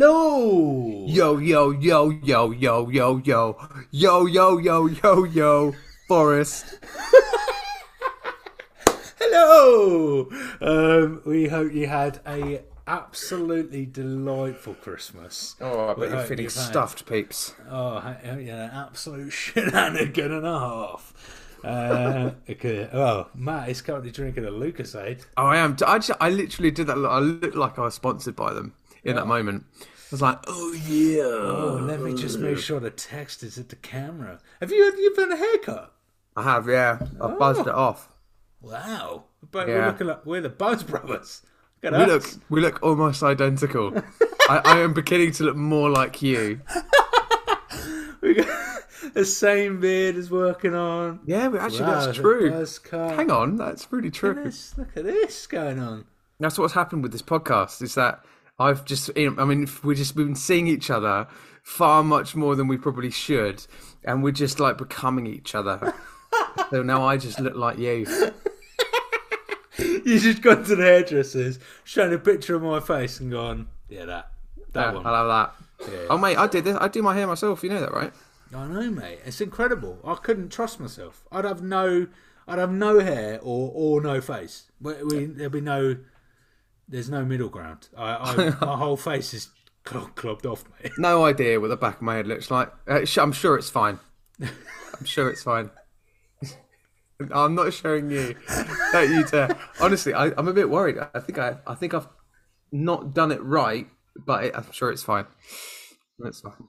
Hello. Yo, yo, yo, yo, yo, yo, yo, yo, yo, yo, yo, yo, Forest. Hello. Um, we hope you had a absolutely delightful Christmas. Oh, I bet you're feeling stuffed, peeps. Oh, yeah, absolute shenanigan and a half. Uh, okay. Well, Matt is currently drinking a Lucozade. Oh, I am. I, just, I literally did that. I looked like I was sponsored by them in that moment. I was like, oh, yeah. Oh, let me just make sure the text is at the camera. Have you you've had a haircut? I have, yeah. I oh. buzzed it off. Wow. But Yeah. we're looking like we're the Buzz Brothers. Look at We us. look, we look almost identical. I, I am beginning to look more like you. We got the same beard is working on. Yeah, but actually, Wow, that's the true. buzz cut. Hang on, that's really Look at true. this, look at this going on. That's what's happened with this podcast. Is that I've just, I mean, we're just we've been seeing each other far much more than we probably should, and we're just like becoming each other. so now I just look like you. You just gone to the hairdressers, shown a picture of my face, and gone, yeah, that, that Yeah, one. I love that. Oh mate, I did this. I do my hair myself. You know that, right? I know, mate. It's incredible. I couldn't trust myself. I'd have no, I'd have no hair or or no face. We, we, there'd be no, there's no middle ground. I, I my whole face is cl- clubbed off, mate. No idea what the back of my head looks like. Uh, sh- I'm sure it's fine. I'm sure it's fine. I'm not showing you. Don't you dare. Honestly, I, I'm a bit worried. I think I, I think I've not done it right, but it, I'm sure it's fine. It's fine.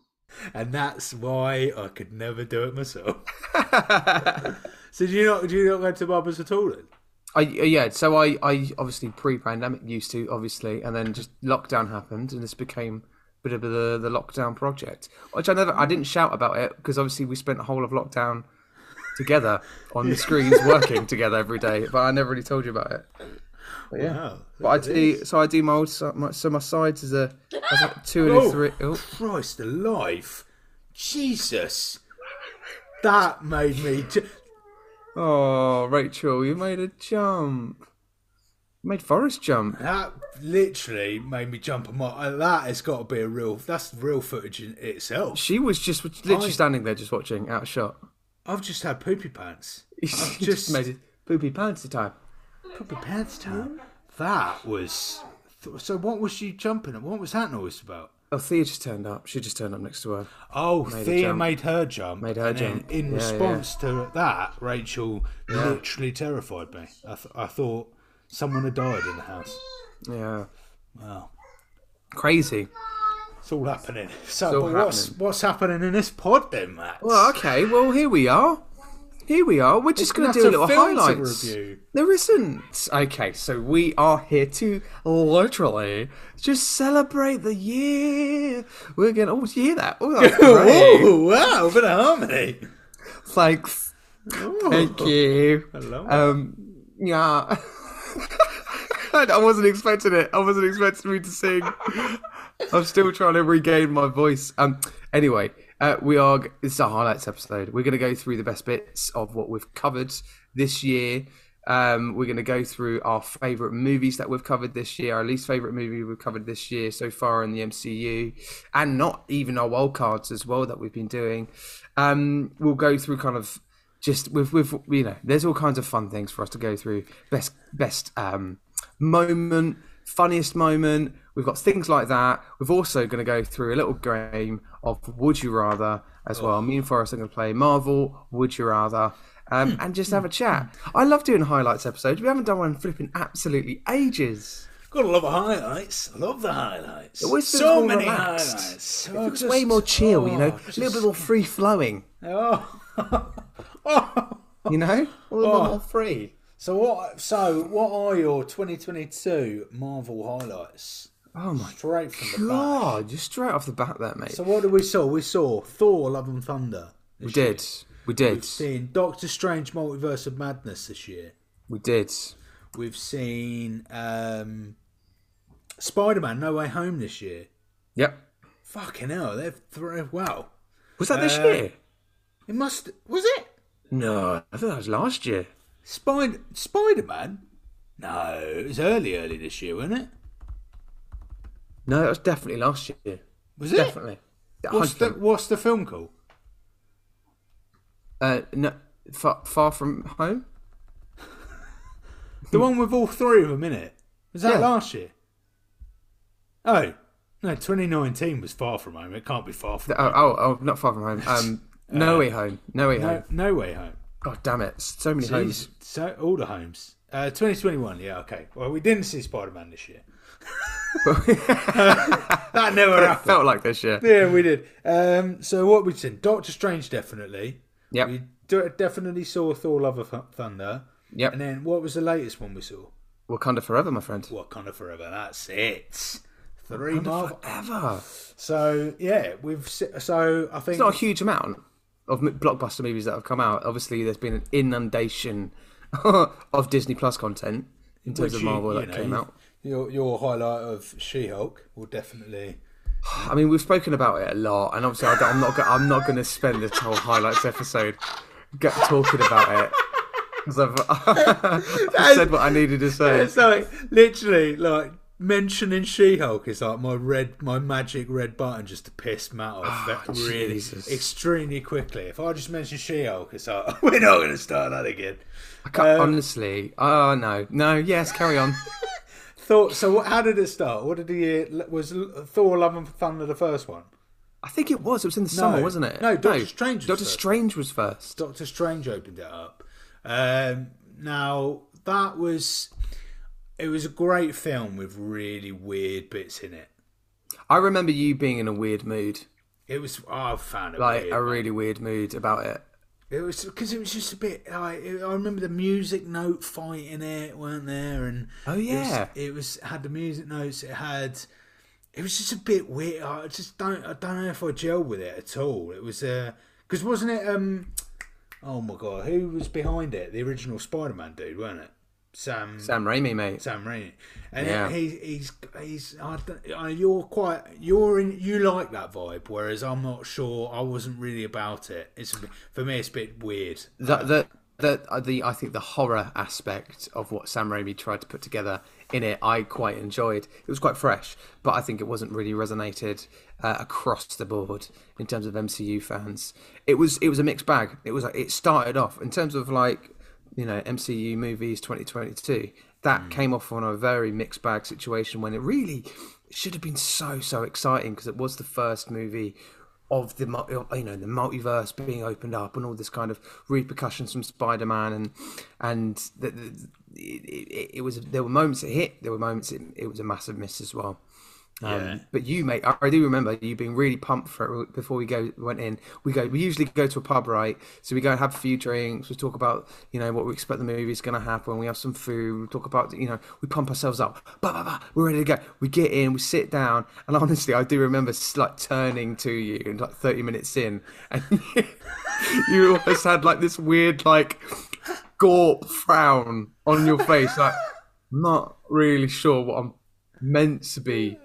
and that's why I could never do it myself. so do you not do you not go to barbers at all? Then? I yeah. So I, I obviously pre-pandemic used to obviously, and then just lockdown happened, and this became a bit of the the lockdown project, which I never. I didn't shout about it because obviously we spent the whole of lockdown together on the screens working together every day, but I never really told you about it. But yeah. Wow, But I do. So I do my old. si- My, so my sides is a, is a two and a Oh. three. Oh. Christ alive, Jesus! That made me. Ju- oh, Rachel, you made a jump. You made Forest jump. that literally made me jump a mile. Uh, That has got to be a real. That's real footage in itself. She was just literally I- standing there, just watching, out of shot. I've just had poopy pants. I've just just made it poopy pants time. poopy pants time. That was. So what was she jumping at? What was that noise about? Oh, Thea just turned up. She just turned up next to her. Oh, Made Thea made her jump. Made her and jump. In Yeah, response to that, Rachel literally terrified me. I, th- I thought someone had died in the house. Yeah. Wow. Crazy. It's all happening. So, all what's happening. what's happening in this pod then, Matt? Well, okay. Well, here we are. Here we are. We're just going to do a little highlights. review. There isn't. Okay, so we are here to literally just celebrate the year. We're going to. Oh, did you hear that? Oh, that's great. Oh wow, a bit of harmony. Thanks. Thank you. Hello. Um, yeah. I wasn't expecting it. I wasn't expecting me to sing. I'm still trying to regain my voice. Um. Anyway, uh, we are. This is our highlights episode. We're going to go through the best bits of what we've covered this year. Um, we're going to go through our favourite movies that we've covered this year, our least favourite movie we've covered this year so far in the MCU, and not even our wild cards as well that we've been doing. Um, we'll go through kind of just with with you know, there's all kinds of fun things for us to go through. Best best um, moment, funniest moment. We've got things like that. We're also going to go through a little game of Would You Rather as well. Me and Forest are going to play Marvel Would You Rather. Um, and just have a chat. I love doing highlights episodes. We haven't done one in flipping absolutely ages. Gotta love the highlights. I love the highlights. It always so many relaxed. highlights. It Oh, feels just- way more chill, you know, oh, a little bit more free flowing. Oh. oh. You know, a little Oh. bit more free. So what? So what are your 2022 Marvel highlights? Oh my Straight from god! Just straight off the bat, there, mate. So what did we saw? We saw Thor: Love and Thunder. we did, we did, We've seen Doctor Strange: Multiverse of Madness this year. we did. We've seen um, Spider-Man: No Way Home this year. Yep. Fucking hell, they've thrown wow. Was that this Uh, year? It must was it No, I thought that was last year. Spider Spider-Man? No, it was early, early this year, wasn't it? No, that was definitely last year. Was it? Definitely. What's the 100%. What's the film called? Uh, no, far, far from home. The one with all three of them in it. Was that Yeah. last year? Oh, no, 2019 was Far From Home. It can't be Far From Oh, Home. oh, oh, not far from home. Um, no way home. No way No, home. no Way Home. God damn it! So many homes. So all the homes. Uh, 2021. Yeah, okay. Well, we didn't see Spider Man this year. that never It happened. felt like this year. Yeah, we did. Um, so what we've seen? Doctor Strange definitely. Yep. We do- definitely saw Thor: Love of Thunder. Yep. And then what was the latest one we saw? Wakanda forever, my friend. Wakanda Forever. That's it. Three Marvel. Forever. So yeah, we've so I think It's not a huge amount of blockbuster movies that have come out. Obviously, there's been an inundation of Disney Plus content in terms of Marvel that know, came out. Your your highlight of She Hulk will definitely. I mean, we've spoken about it a lot, and obviously, I I'm not. go- I'm not going to spend this whole highlights episode get, talking about it because I've, I've said what I needed to say. It's like literally like mentioning She Hulk is like my red my magic red button just to piss Matt off that really Jesus. extremely quickly. If I just mention She Hulk, it's like we're not going to start that again. I can't, Um, honestly, oh no, no, yes, carry on. Thought so. What, how did it start? What did the year was Thor: Love and Thunder the first one? I think it was. It was in the summer, wasn't it? No, Doctor Strange was Doctor first. Strange was first. Doctor Strange opened it up. Um, now that was it was a great film with really weird bits in it. I remember you being in a weird mood, It was oh, I found it like weird, a man. really weird mood about it. It was because it was just a bit like it- I remember the music note fight in it weren't there, and Oh, it was- yeah. it was, had the music notes. It had it was just a bit weird. I just don't I don't know if I gel with it at all. It was because wasn't it um oh my god who was behind it the original Spider Man dude weren't it Sam Sam Raimi, mate. Sam Raimi, and Yeah. he, he's he's I you're quite you're in you like that vibe, whereas I'm not sure. I wasn't really about it. It's for me, it's a bit weird. The, the, the, uh, the, I think the horror aspect of what Sam Raimi tried to put together in it, I quite enjoyed. It was quite fresh, but I think it wasn't really resonated uh, across the board in terms of MCU fans. It was, it was a mixed bag. It was, like it started off in terms of like, you know, MCU movies 2022. That mm. came off on a very mixed bag situation when it really should have been so so exciting because it was the first movie of the you know the multiverse being opened up and all this kind of repercussions from Spider-Man and and the, the, it, it, it was there were moments it hit there were moments it, it was a massive miss as well. Um, Yeah. But you, mate, I I do remember you being really pumped for it before we go went in. We go. We usually go to a pub, right? So we go and have a few drinks. We talk about you know what we expect the movie's going to happen. We have some food. We talk about you know we pump ourselves up. Bah, bah, bah, we're ready to go. We get in. We sit down. And honestly, I do remember like turning to you and like thirty minutes in, and you almost had like this weird like gawp frown on your face, like not really sure what I'm meant to be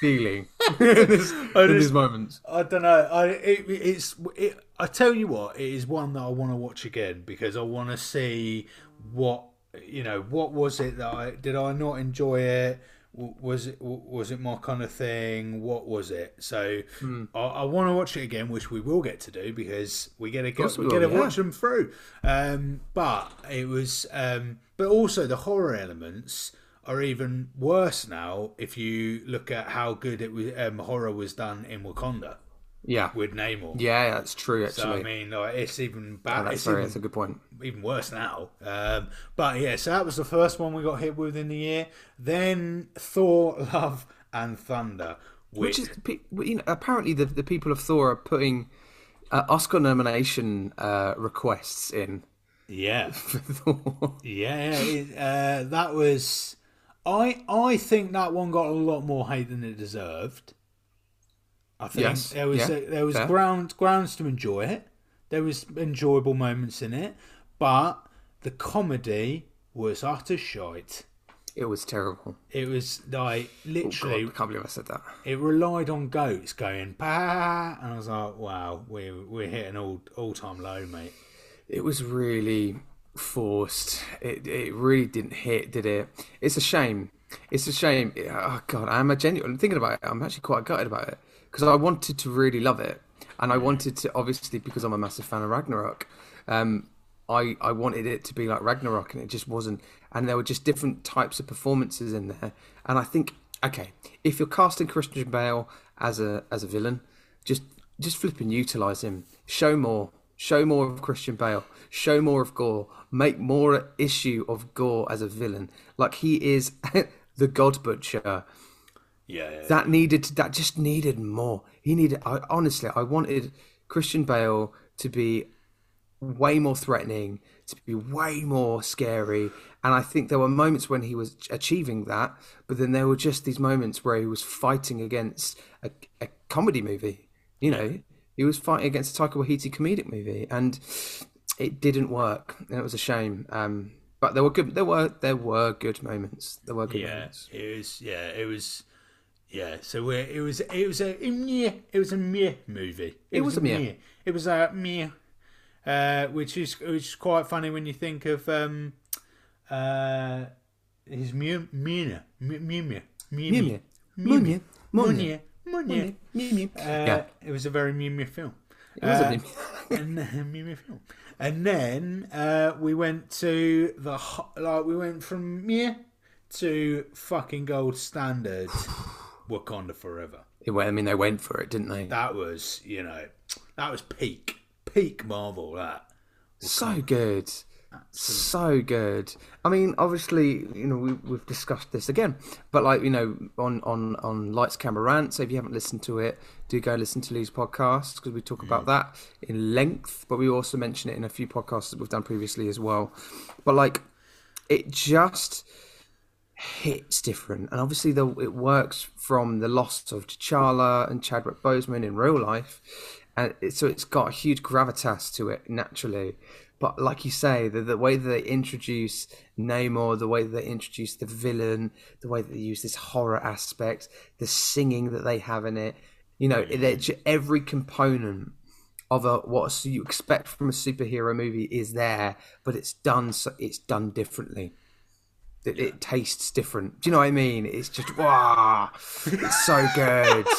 feeling in, this, in these moments. I don't know. I it, it's it, I tell you what, it is one that I want to watch again because I want to see what you know, what was it that I did I not enjoy it? Was it was it my kind of thing? What was it? So Hmm. I, I want to watch it again, which we will get to do because we get to go, course we we get to yeah. watch them through. Um, but it was, um, but also the horror elements are even worse now if you look at how good it was. Um, horror was done in Wakanda Yeah, with Namor. yeah, that's true. So Actually, I mean, like, it's even Oh, bad. that's it's very, even, that's a good point. even worse now. Um, but yeah, so that was the first one we got hit with in the year. Then Thor, Love and Thunder, which, Which is, you know, apparently the the people of Thor are putting uh, Oscar nomination uh, requests in yeah, for Thor. yeah, it, uh, that was. I I think that one got a lot more hate than it deserved. I think Yes, there was yeah, there was fair. ground grounds to enjoy it. There was enjoyable moments in it, but the comedy was utter shite. It was terrible. It was like literally, Oh, God, I can't believe I said that. it relied on goats going bah, and I was like, wow, we're we're hitting all all time low, mate. It was really forced. It it really didn't hit, did it? It's a shame. It's a shame. Oh God, I'm a genuine thinking about it. I'm actually quite gutted about it because I wanted to really love it, and I wanted to obviously because I'm a massive fan of Ragnarok. Um, I I wanted it to be like Ragnarok, and it just wasn't. And there were just different types of performances in there. And I think okay, if you're casting Christian Bale as a as a villain, just just flip and utilize him. Show more. Show more of Christian Bale. Show more of Gorr. Make more issue of Gorr as a villain. Like he is the God Butcher. Yeah, yeah. That needed. That just needed more. He needed. I honestly, I wanted Christian Bale to be way more threatening, to be way more scary. And I think there were moments when he was achieving that, but then there were just these moments where he was fighting against a, a comedy movie. You know, he was fighting against a Taika Waititi comedic movie, and it didn't work, and it was a shame. Um, but there were good. There were there were good moments. There were good yeah, moments. it was. Yeah, it was. Yeah, so it was. It was a meh. It was a meh movie. It was a meh. It was a meh, uh, which is which is quite funny when you think of um, uh, his Mew Mew. Mew Mew. Mew Mew. Uh, Yeah. it was a very Mew film. It was a Uh, then Mew Mew film. And then uh, we went to the like we went from Mew to fucking gold standard Wakanda Forever. Went- I mean, they went for it, didn't they? That was, you know, that was peak, peak Marvel. That So good. So good. I mean, obviously, you know, we, we've discussed this again, but like, you know, on, on, on Lights Camera Rant, so if you haven't listened to it, do go listen to Lee's podcast because we talk about mm. that in length, but we also mention it in a few podcasts that we've done previously as well. But like, it just hits different. And obviously, the, it works from the loss of T'Challa and Chadwick Boseman in real life. And it, so it's got a huge gravitas to it naturally. But like you say, the, the way that they introduce Namor, the way that they introduce the villain, the way that they use this horror aspect, the singing that they have in it, you know, mm. it, every component of a what you expect from a superhero movie is there, but it's done so it's done differently. It, it tastes different. Do you know what I mean? It's just wow, it's so good.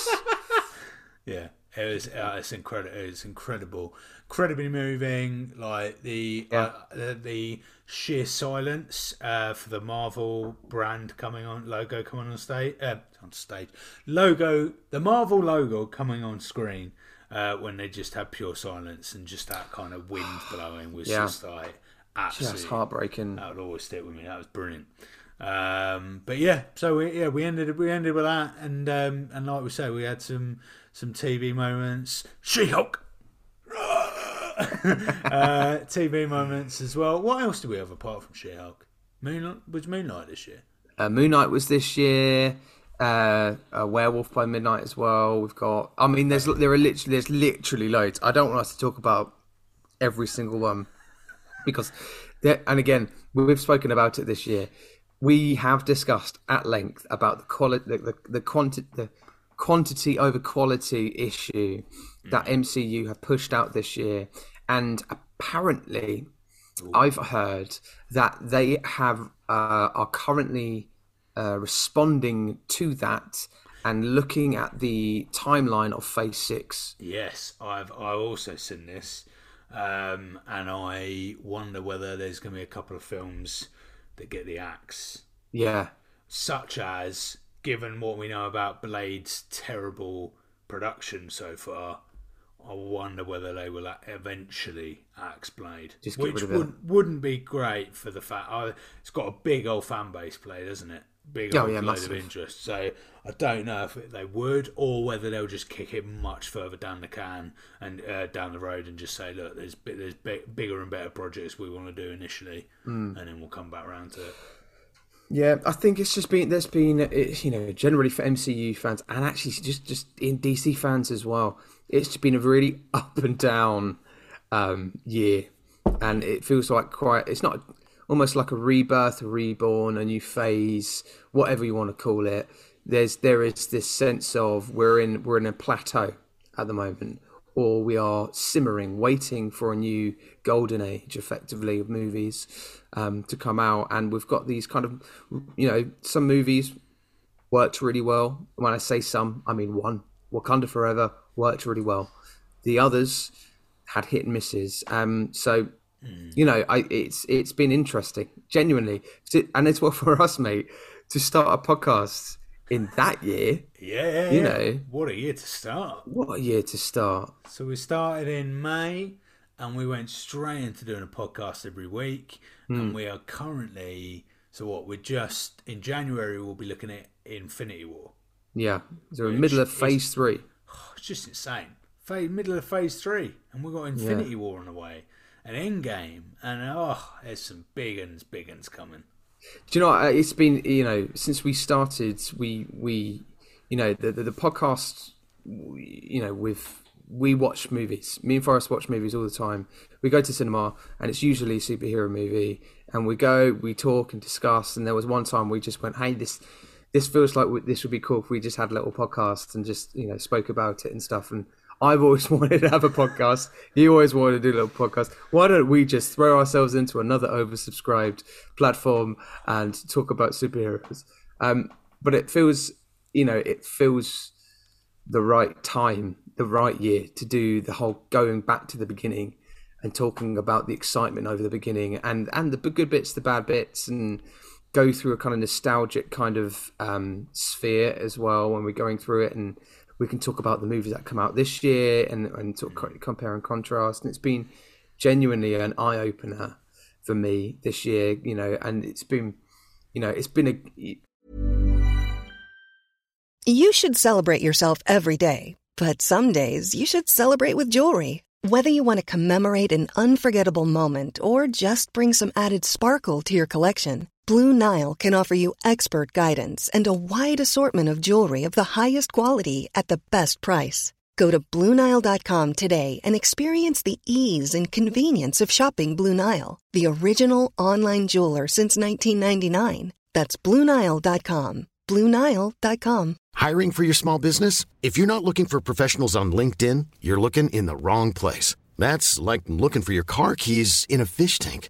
Yeah, it was. Uh, it's incredible. It's incredible, incredibly moving. Like the uh, the, the sheer silence uh, for the Marvel brand coming on logo coming on stage uh, on stage logo the Marvel logo coming on screen uh, when they just had pure silence and just that kind of wind blowing was Yeah. just like absolutely Just heartbreaking. that would always stick with me. That was brilliant. Um, but yeah, so we, yeah, we ended we ended with that, and um, and like we say, we had some some TV moments. She Hulk. uh, TV moments as well. What else do we have apart from She Hulk? Moonlight was Moonlight this year. Uh, Moon Knight was this year. Uh, a Werewolf by Midnight as well. We've got. I mean, there's there are literally there's literally loads. I don't want us to talk about every single one because, and again, we've spoken about it this year. We have discussed at length about the quality, the the, the quantity, the quantity over quality issue that MCU have pushed out this year, and apparently, I've heard that they have uh, are currently uh, responding to that and looking at the timeline of Phase Six. Yes, I've I've also seen this, um, and I wonder whether there's going to be a couple of films that get the axe, Yeah, such as given what we know about Blade's terrible production so far. I wonder whether they will eventually axe Blade, Just which wouldn't, wouldn't be great for the fact oh, it's got a big old fan base, Blade, doesn't it? Big Oh, old yeah, of interest. So I don't know if they would, or whether they'll just kick it much further down the can and uh, down the road and just say, look, there's there's bi- bigger and better projects we want to do initially, Hmm. and then we'll come back round to it. Yeah. I think it's just been there's been it, you know generally for MCU fans and actually just just in DC fans as well. It's just been a really up and down um, year, and it feels like quite. It's not almost like a rebirth, a reborn, a new phase, whatever you want to call it. There's there is this sense of we're in we're in a plateau at the moment, or we are simmering, waiting for a new golden age, effectively, of movies um, to come out. And we've got these kind of, you know, some movies worked really well. When I say some, I mean one. Wakanda Forever worked really well. The others had hit and misses. Um, so you know, I it's it's been interesting, genuinely, and it's well for us, mate, to start a podcast in that year. Yeah, yeah, You know. what a year to start. What a year to start! So we started in May, and we went straight into doing a podcast every week, Hmm. and we are currently. So what? We're just in January. We'll be looking at Infinity War. Yeah, so we're middle of is- phase three. It's just insane. Phase, middle of phase three, and we've got Infinity War on the way, and Endgame, and oh, there's some big uns, big uns coming. Do you know? what, It's been you know since we started, we we you know the the, the podcast, you know with we watch movies. Me and Forest watch movies all the time. We go to cinema, and it's usually a superhero movie, and we go, we talk and discuss. And there was one time we just went, "Hey, this." This feels like this would be cool if we just had a little podcast and just you know spoke about it and stuff. And I've always wanted to have a podcast. You always wanted to do a little podcast. Why don't we just throw ourselves into another oversubscribed platform and talk about superheroes? Um, but it feels, you know, it feels the right time, the right year to do the whole going back to the beginning and talking about the excitement over the beginning and and the good bits, the bad bits, and go through a kind of nostalgic kind of um, sphere as well when we're going through it and we can talk about the movies that come out this year and and co- compare and contrast and it's been genuinely an eye opener for me this year you know and it's been you know it's been a You should celebrate yourself every day, but some days you should celebrate with jewelry. Whether you want to commemorate an unforgettable moment or just bring some added sparkle to your collection, Blue Nile can offer you expert guidance and a wide assortment of jewelry of the highest quality at the best price. Go to BlueNile.com today and experience the ease and convenience of shopping Blue Nile, the original online jeweler since 1999. That's BlueNile.com. BlueNile.com. Hiring for your small business? If you're not looking for professionals on LinkedIn, you're looking in the wrong place. That's like looking for your car keys in a fish tank.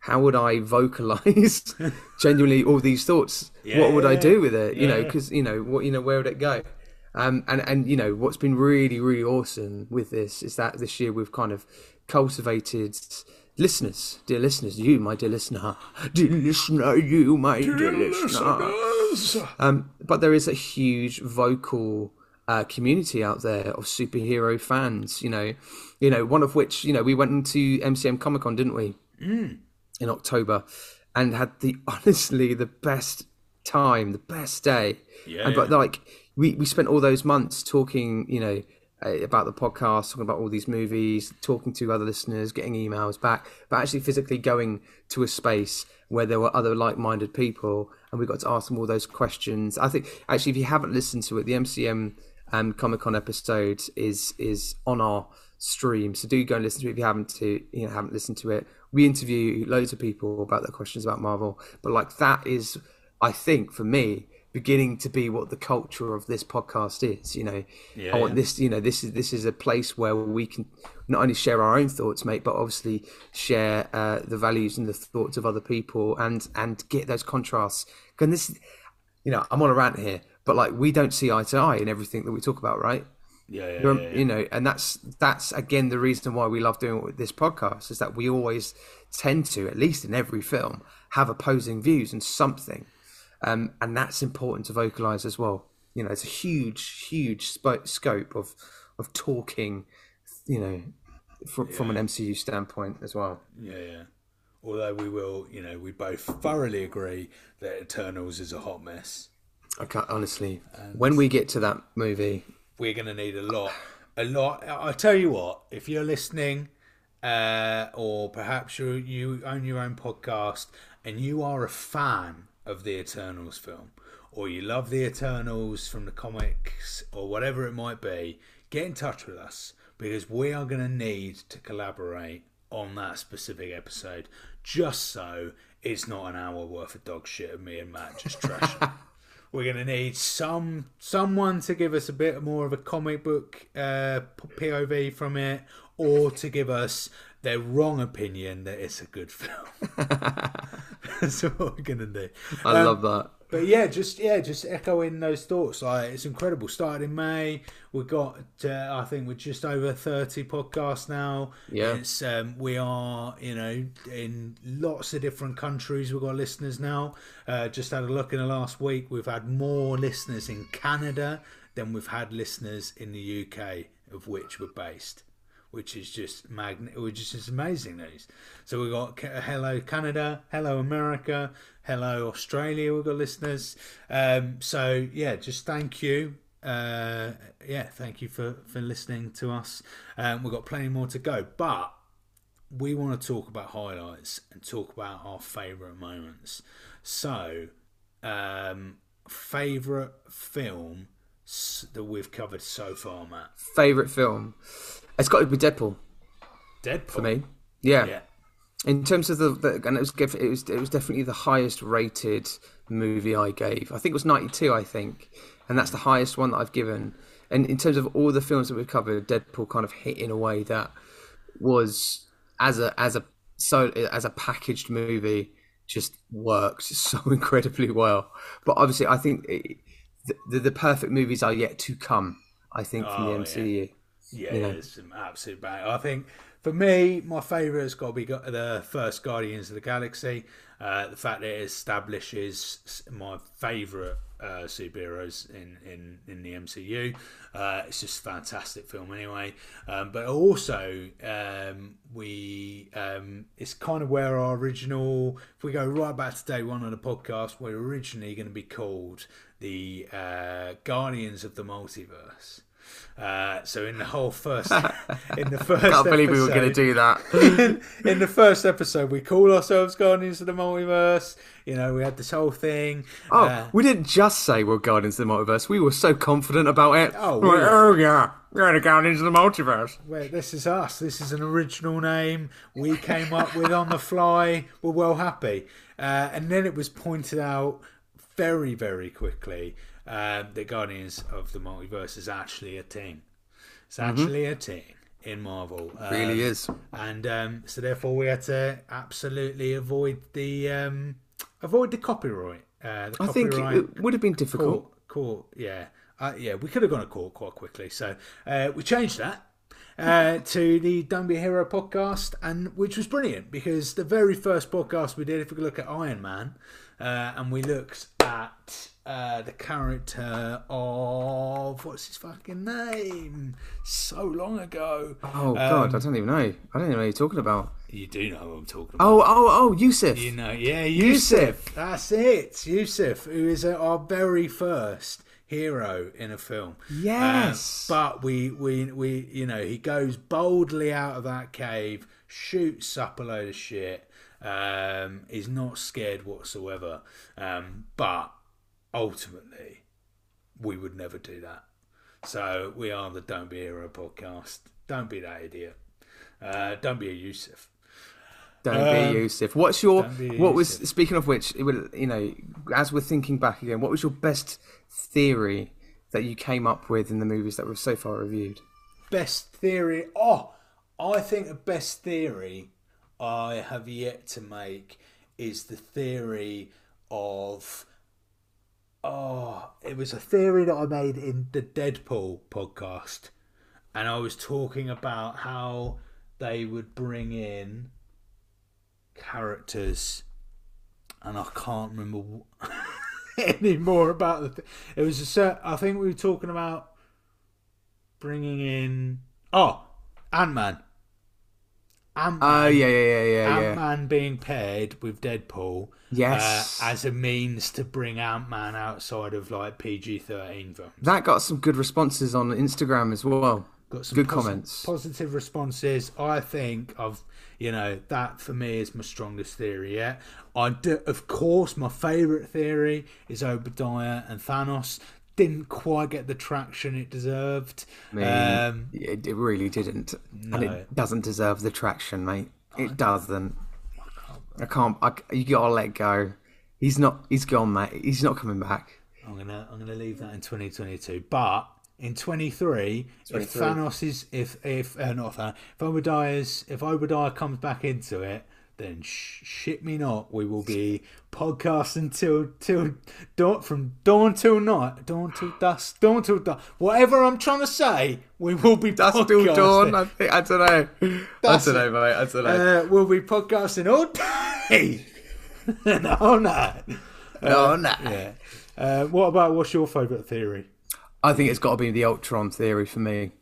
how would I vocalize genuinely all these thoughts? what would I do with it? You know, yeah. because you know what, you know, where would it go? Um, and and you know what's been really really awesome with this is that this year we've kind of cultivated listeners, dear listeners, you my dear listener, dear listener, you my dear, listener. Um, but there is a huge vocal uh, community out there of superhero fans. You know, you know, one of which you know we went into MCM Comic Con, didn't we, in October, and had the honestly the best time, the best day. Yeah, And, but yeah. like we we spent all those months talking, you know. uh, about the podcast, talking about all these movies, talking to other listeners, getting emails back, but actually physically going to a space where there were other like-minded people, and we got to ask them all those questions. I think actually, if you haven't listened to it, the MCM um, Comic Con episode is is on our stream, so do go and listen to it if you haven't to you know haven't listened to it. We interview loads of people about their questions about Marvel, but like that is, I think, for me beginning to be what the culture of this podcast is. You know, Yeah, I want yeah. this. You know, this is this is a place where we can not only share our own thoughts, mate, but obviously share uh, the values and the thoughts of other people, and and get those contrasts. Can this, you know, I'm on a rant here, but like we don't see eye to eye in everything that we talk about, right? Yeah, yeah, yeah, yeah. you know and that's that's again the reason why we love doing this podcast is that we always tend to at least in every film have opposing views and something um, and that's important to vocalize as well you know it's a huge huge spo- scope of of talking you know from, from an mcu standpoint as well Yeah, yeah. Although we will, you know, we both thoroughly agree that Eternals is a hot mess. i can't honestly when we get to that movie We're going to need a lot, a lot. I I tell you what, if you're listening, uh, or perhaps you you own your own podcast and you are a fan of the Eternals film, or you love the Eternals from the comics, or whatever it might be, get in touch with us because we are going to need to collaborate on that specific episode, just so it's not an hour worth of dog shit of me and Matt just trashing. We're going to need some someone to give us a bit more of a comic book uh, POV from it, or to give us their wrong opinion that it's a good film. That's what we're to do. i Um, love that But yeah, just yeah, just echoing those thoughts. Like it's incredible. Started in May, we got uh, I think we're just over thirty podcasts now. Yeah. it's um, we are you know in lots of different countries. We've got listeners now. Uh, just had a look in the last week. We've had more listeners in Canada than we've had listeners in the UK, of which we're based which is just magn- which is just amazing news. So we've got hello Canada, hello America, hello Australia. We've got listeners. Um, so yeah, just thank you. Uh, yeah, thank you for for listening to us. Um, we've got plenty more to go, but we want to talk about highlights and talk about our favourite moments. So, um, favourite film that we've covered so far, Matt. favorite film it's got to be deadpool Deadpool for me yeah. Yeah. In terms of the, the and it was it was it was definitely the highest rated movie I gave. I think it was ninety two. I think, and that's the highest one that I've given. And in terms of all the films that we've covered, Deadpool kind of hit in a way that was as a as a so as a packaged movie just worked so incredibly well. But obviously, I think it, the, the the perfect movies are yet to come. I think from Oh, the MCU. Yeah, you know. it's some absolute bang. I think for me, my favourite has got to be the first Guardians of the Galaxy. Uh, the fact that it establishes my favourite uh, superheroes in, in, in the MCU. Uh, it's just a fantastic film anyway. Um, but also, um, we um, it's kind of where our original, if we go right back to day one of the podcast, we're originally going to be called the uh, Guardians of the Multiverse. Uh, so in the whole first, in the first, I Can't believe we were going to do that. in, in the first episode, we call ourselves Guardians of the Multiverse. You know, we had this whole thing. Oh, Uh, we didn't just say we're Guardians of the Multiverse. We were so confident about it. Oh, We're like, oh yeah, we're the Guardians of the Multiverse. wait, this is us. This is an original name we came up with on the fly. We're well happy. Uh, and then it was pointed out very, very quickly uh, that Guardians of the Multiverse is actually a thing. It's actually a thing in Marvel. Mm-hmm. Really Um, is. and um, so therefore we had to absolutely avoid the um, avoid the copyright. Uh, the I think copyright it would have been difficult. court, court, yeah, uh, yeah. We could have gone to court quite quickly, so uh, we changed that. Uh, to the Don't Be a Hero podcast, and which was brilliant because the very first podcast we did, if we could look at Iron Man, uh, and we looked at uh, the character of what's his fucking name? So long ago. Oh god, Um, I don't even know. I don't even know what you're talking about. You do know what I'm talking about. Oh, oh, oh, Yusuf. You know, yeah, Yusuf. That's it, Yusuf, who is our very first hero in a film. Yes. Um, but we, we, we, you know, he goes boldly out of that cave, shoots up a load of shit. Um, is not scared whatsoever. Um, but ultimately, we would never do that. So we are the Don't Be a Hero podcast. Don't be that idiot. Uh, don't be a Yusuf. Don't Um, be Yusuf. What's your what was speaking of which? It will, you know, as we're thinking back again, what was your best theory that you came up with in the movies that we've so far reviewed? Best theory. Oh, I think the best theory I have yet to make is the theory of. Oh, it was a theory that I made in the Deadpool podcast. And I was talking about how they would bring in characters. And I can't remember any more about the. Th- it was a certain. I think we were talking about bringing in. Oh, Ant Man. Ant Oh Man. yeah, yeah, yeah, yeah, Ant yeah. Man being paired with Deadpool. Yes. Uh, as a means to bring Ant Man outside of like PG 13 films. That got some good responses on Instagram as well. Got some good comments. Positive responses. I think I've, you know, that for me is my strongest theory yet. I do, of course, my favourite theory is Obadiah and Thanos. Didn't quite get the traction it deserved. I mean, um, it, it really didn't, and it doesn't deserve the traction, mate. It doesn't. I can't. I, you gotta let go. He's not. He's gone, mate. He's not coming back. I'm gonna I'm gonna leave that in 2022. But in 23, if Thanos is if if uh, not Thanos, if Obadiah's if Obadiah comes back into it, then sh- shit me not, we will be podcasting till till dawn from dawn till night, dawn till dusk, dawn till dusk. Whatever I'm trying to say, we will be That's still podcasting. dawn. I, think, I don't know. I don't know, mate. I don't know. Uh, we'll be podcasting all day and all night. no, no. Yeah. Uh, what about what's your favourite theory? I think it's got to be the Ultron theory for me.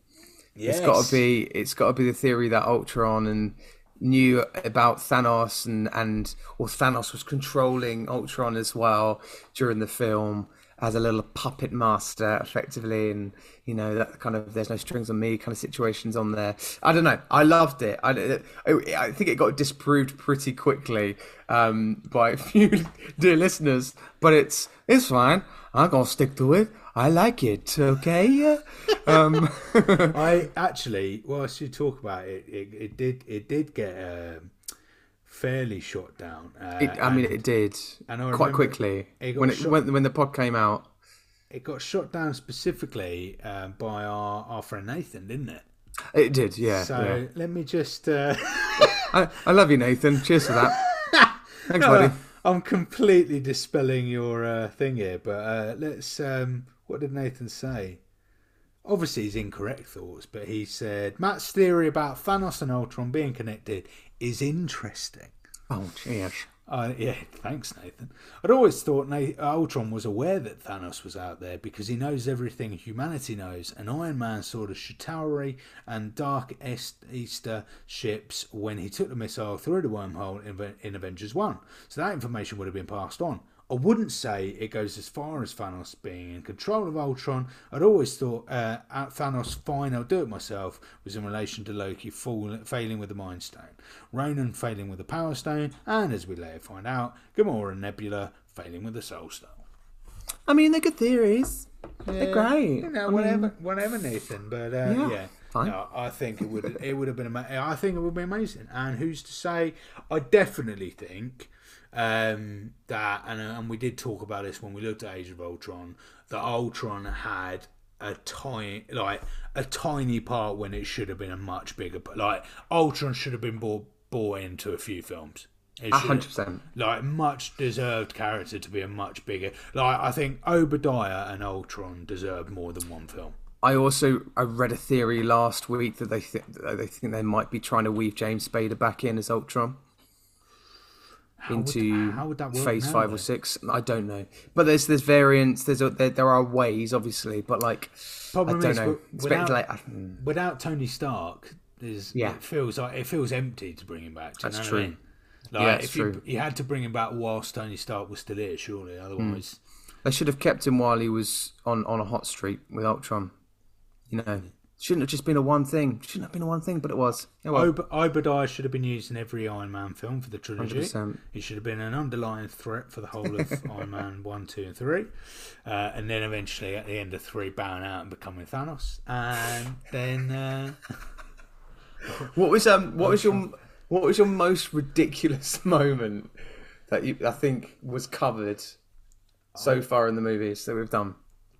Yes. It's got to be. It's got to be the theory that Ultron and knew about Thanos and and or Thanos was controlling Ultron as well during the film as a little puppet master, effectively, and you know that kind of there's no strings on me kind of situations on there. I don't know. I loved it. I, I, think it got disproved pretty quickly um, by a few dear listeners, but it's it's fine. I'm gonna stick to it. I like it. Okay. um, I actually, whilst you talk about it, it, it did it did get um, fairly shot down. Uh, It, I mean, it did and I quite quickly it when it shot- when, when the pod came out. it got shot down specifically um, by our, our friend Nathan, didn't it? It did, yeah. So yeah. let me just. Uh, I, I love you, Nathan. Cheers for that. Thanks, buddy. I'm completely dispelling your uh, thing here, but uh, let's. Um, what did Nathan say? Obviously, he's incorrect thoughts, but he said Matt's theory about Thanos and Ultron being connected is interesting. Oh, cheers. Uh, yeah, thanks, Nathan. I'd always thought Na- Ultron was aware that Thanos was out there because he knows everything humanity knows, and Iron Man saw the Chitauri and Dark Est- Easter ships when he took the missile through the wormhole in, in Avengers 1. So that information would have been passed on. I wouldn't say it goes as far as Thanos being in control of Ultron. I'd always thought uh, at Thanos' fine, I'll do it myself was in relation to Loki fall, failing with the Mind Stone, Ronan failing with the Power Stone, and as we later find out, Gamora and Nebula failing with the Soul Stone. I mean, they're good theories. They're great. You know, whatever, whatever, Nathan. But uh, Yeah, yeah. No, I think it would it would have been I think it would be amazing. And who's to say? I definitely think um, that, and uh, and we did talk about this when we looked at Age of Ultron. That Ultron had a tiny, like a tiny part when it should have been a much bigger. part. like Ultron should have been brought brought into a few films. A hundred percent. like much deserved character to be a much bigger. Like I think Obadiah and Ultron deserve more than one film. I also I read a theory last week that they that they think they might be trying to weave James Spader back in as Ultron would- into how would that work Phase now, Five though? or Six. I don't know, but there's there's variants. There's a, there, there are ways, obviously, but like Problem I don't is, know. without, Speculate. I- hmm. without Tony Stark, there's Yeah. it feels like it feels empty to bring him back. That's know true. I mean? Like Yeah, it's if true. You, you had to bring him back whilst Tony Stark was still here, surely. Hmm. Otherwise, They should have kept him while he was on, on a hot streak with Ultron. You know, shouldn't have just been a one thing. Shouldn't have been a one thing, but it was. Oh, well. Ob- Obadiah should have been used in every Iron Man film for the trilogy. 100%. He should have been an underlying threat for the whole of Iron Man 1, 2, and 3. Uh, and then eventually, at the end of 3, bowing out and becoming Thanos. And then. Uh, What was um what was your what was your most ridiculous moment that you I think was covered so far in the movies that we've done?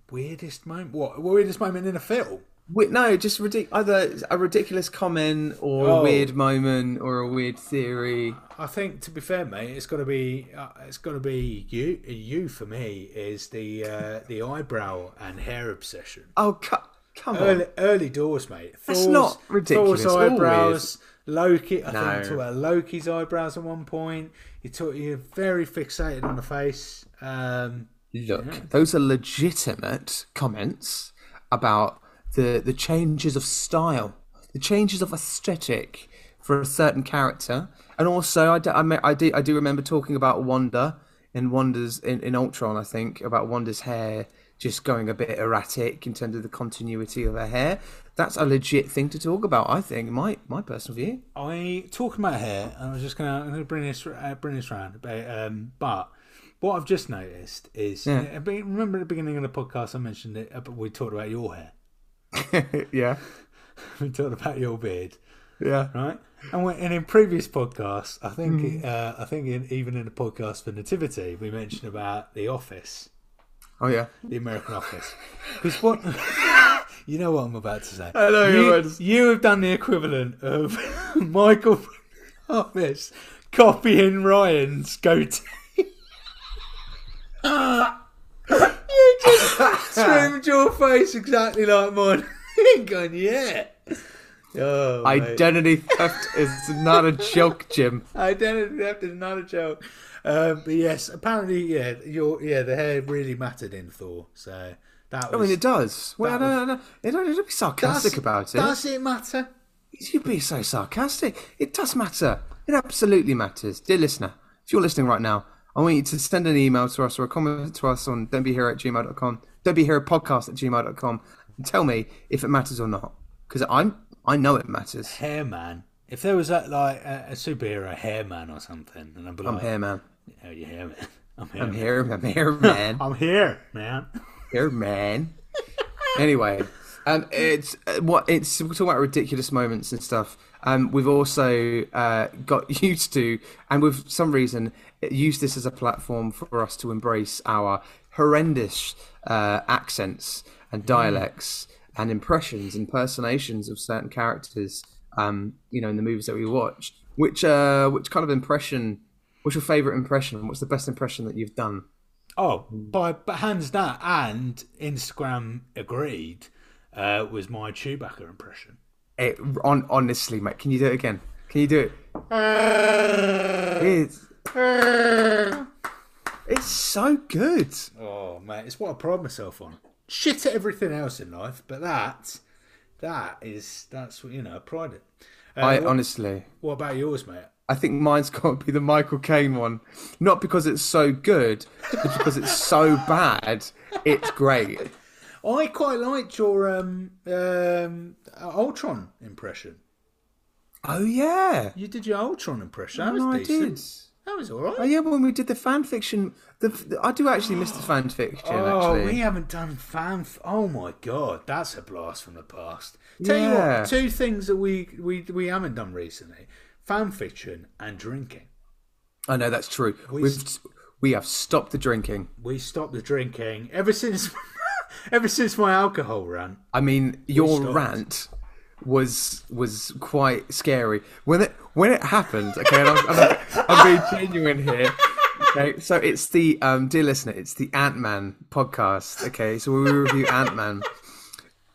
weirdest moment? What? Weirdest moment in a film? No, just ridic- either a ridiculous comment or Oh. a weird moment or a weird theory. I think, to be fair, mate, it's got to be uh, it's got to be you. You for me is the uh, the eyebrow and hair obsession. Oh, cu- come on. Early, early doors, mate. That's not ridiculous Thor's or eyebrows. Loki. I No. think talked about Loki's eyebrows at one point. You talk. You're very fixated on the face. Um, Look, those are legitimate comments about the the changes of style, the changes of aesthetic for a certain character, and also I do, I, me- I do I do remember talking about Wanda in Wanda's in, in Ultron. I think about Wanda's hair just going a bit erratic in terms of the continuity of her hair. That's a legit thing to talk about. I think my my personal view. I talking about hair, and I was just gonna, I'm gonna bring this uh, bring this round. But, um, but what I've just noticed is, Yeah. remember at the beginning of the podcast, I mentioned it. uh, but We talked about your hair. yeah, we talked about your beard. yeah. right? And, when, and in previous podcasts, I think Mm. uh, I think in, even in the podcast for Nativity, we mentioned about The Office, Oh yeah. the American Office, because what you know what I'm about to say. I know you, you're about to- you have done the equivalent of Michael Office copying Ryan's goatee. You just trimmed your face exactly like mine. Ain't going yeah. Oh, mate. Identity theft is not a joke, Jim. Identity theft is not a joke. Um, but yes, apparently, yeah, your yeah, the hair really mattered in Thor. So that was. I mean, it does. Well, that no, no, no. You don't, don't be sarcastic Does- about it. Does it matter? You'd be so sarcastic. It does matter. It absolutely matters. Dear listener, if you're listening right now, I want you to send an email to us or a comment to us on don'tbehero at gmail.com, podcast at gmail.com, and tell me if it matters or not. Because I'm, I know it matters. Hair man. If there was a, like a, a superhero hairman or something, and I'd be like, I'm here, man. Oh, you hairman. I'm here. I'm here. I'm here, man. I'm here, man. here, man. anyway, um, it's uh, what it's we're talking about ridiculous moments and stuff. Um, we've also uh, got used to, and with some reason, used this as a platform for us to embrace our horrendous uh, accents and dialects and impressions, impersonations of certain characters. Um, you know, in the movies that we watch. Which uh, which kind of impression? What's your favorite impression? What's the best impression that you've done? Oh, by but hands down, and Instagram agreed. Uh, was my Chewbacca impression. It, on, honestly, mate, can you do it again? Can you do it? It's, it's so good. Mate, it's what I pride myself on. Shit at everything else in life, but that, that is that's what you know. I pride it. Uh, I what, honestly, what about yours, mate? I think mine's got to be the Michael Caine one. Not because it's so good, but because it's so bad. It's great. I quite liked your um, um, Ultron impression. Oh yeah, You did your Ultron impression. That no, I decent. did. That was all right. Oh yeah, when we did the fan fiction, the, the- I do actually miss the fan fiction. Oh, actually, we haven't done fan. F- oh my god, that's a blast from the past. Tell you what, two things that we we we haven't done recently: fan fiction and drinking. I know that's true. We We've we have stopped the drinking. We stopped the drinking ever since ever since my alcohol rant. I mean, your rant was was quite scary when it when it happened. Okay, and I'm, I'm, I'm being genuine here. Okay, so it's the um, dear listener, it's the Ant Man podcast. Okay, so we review Ant Man.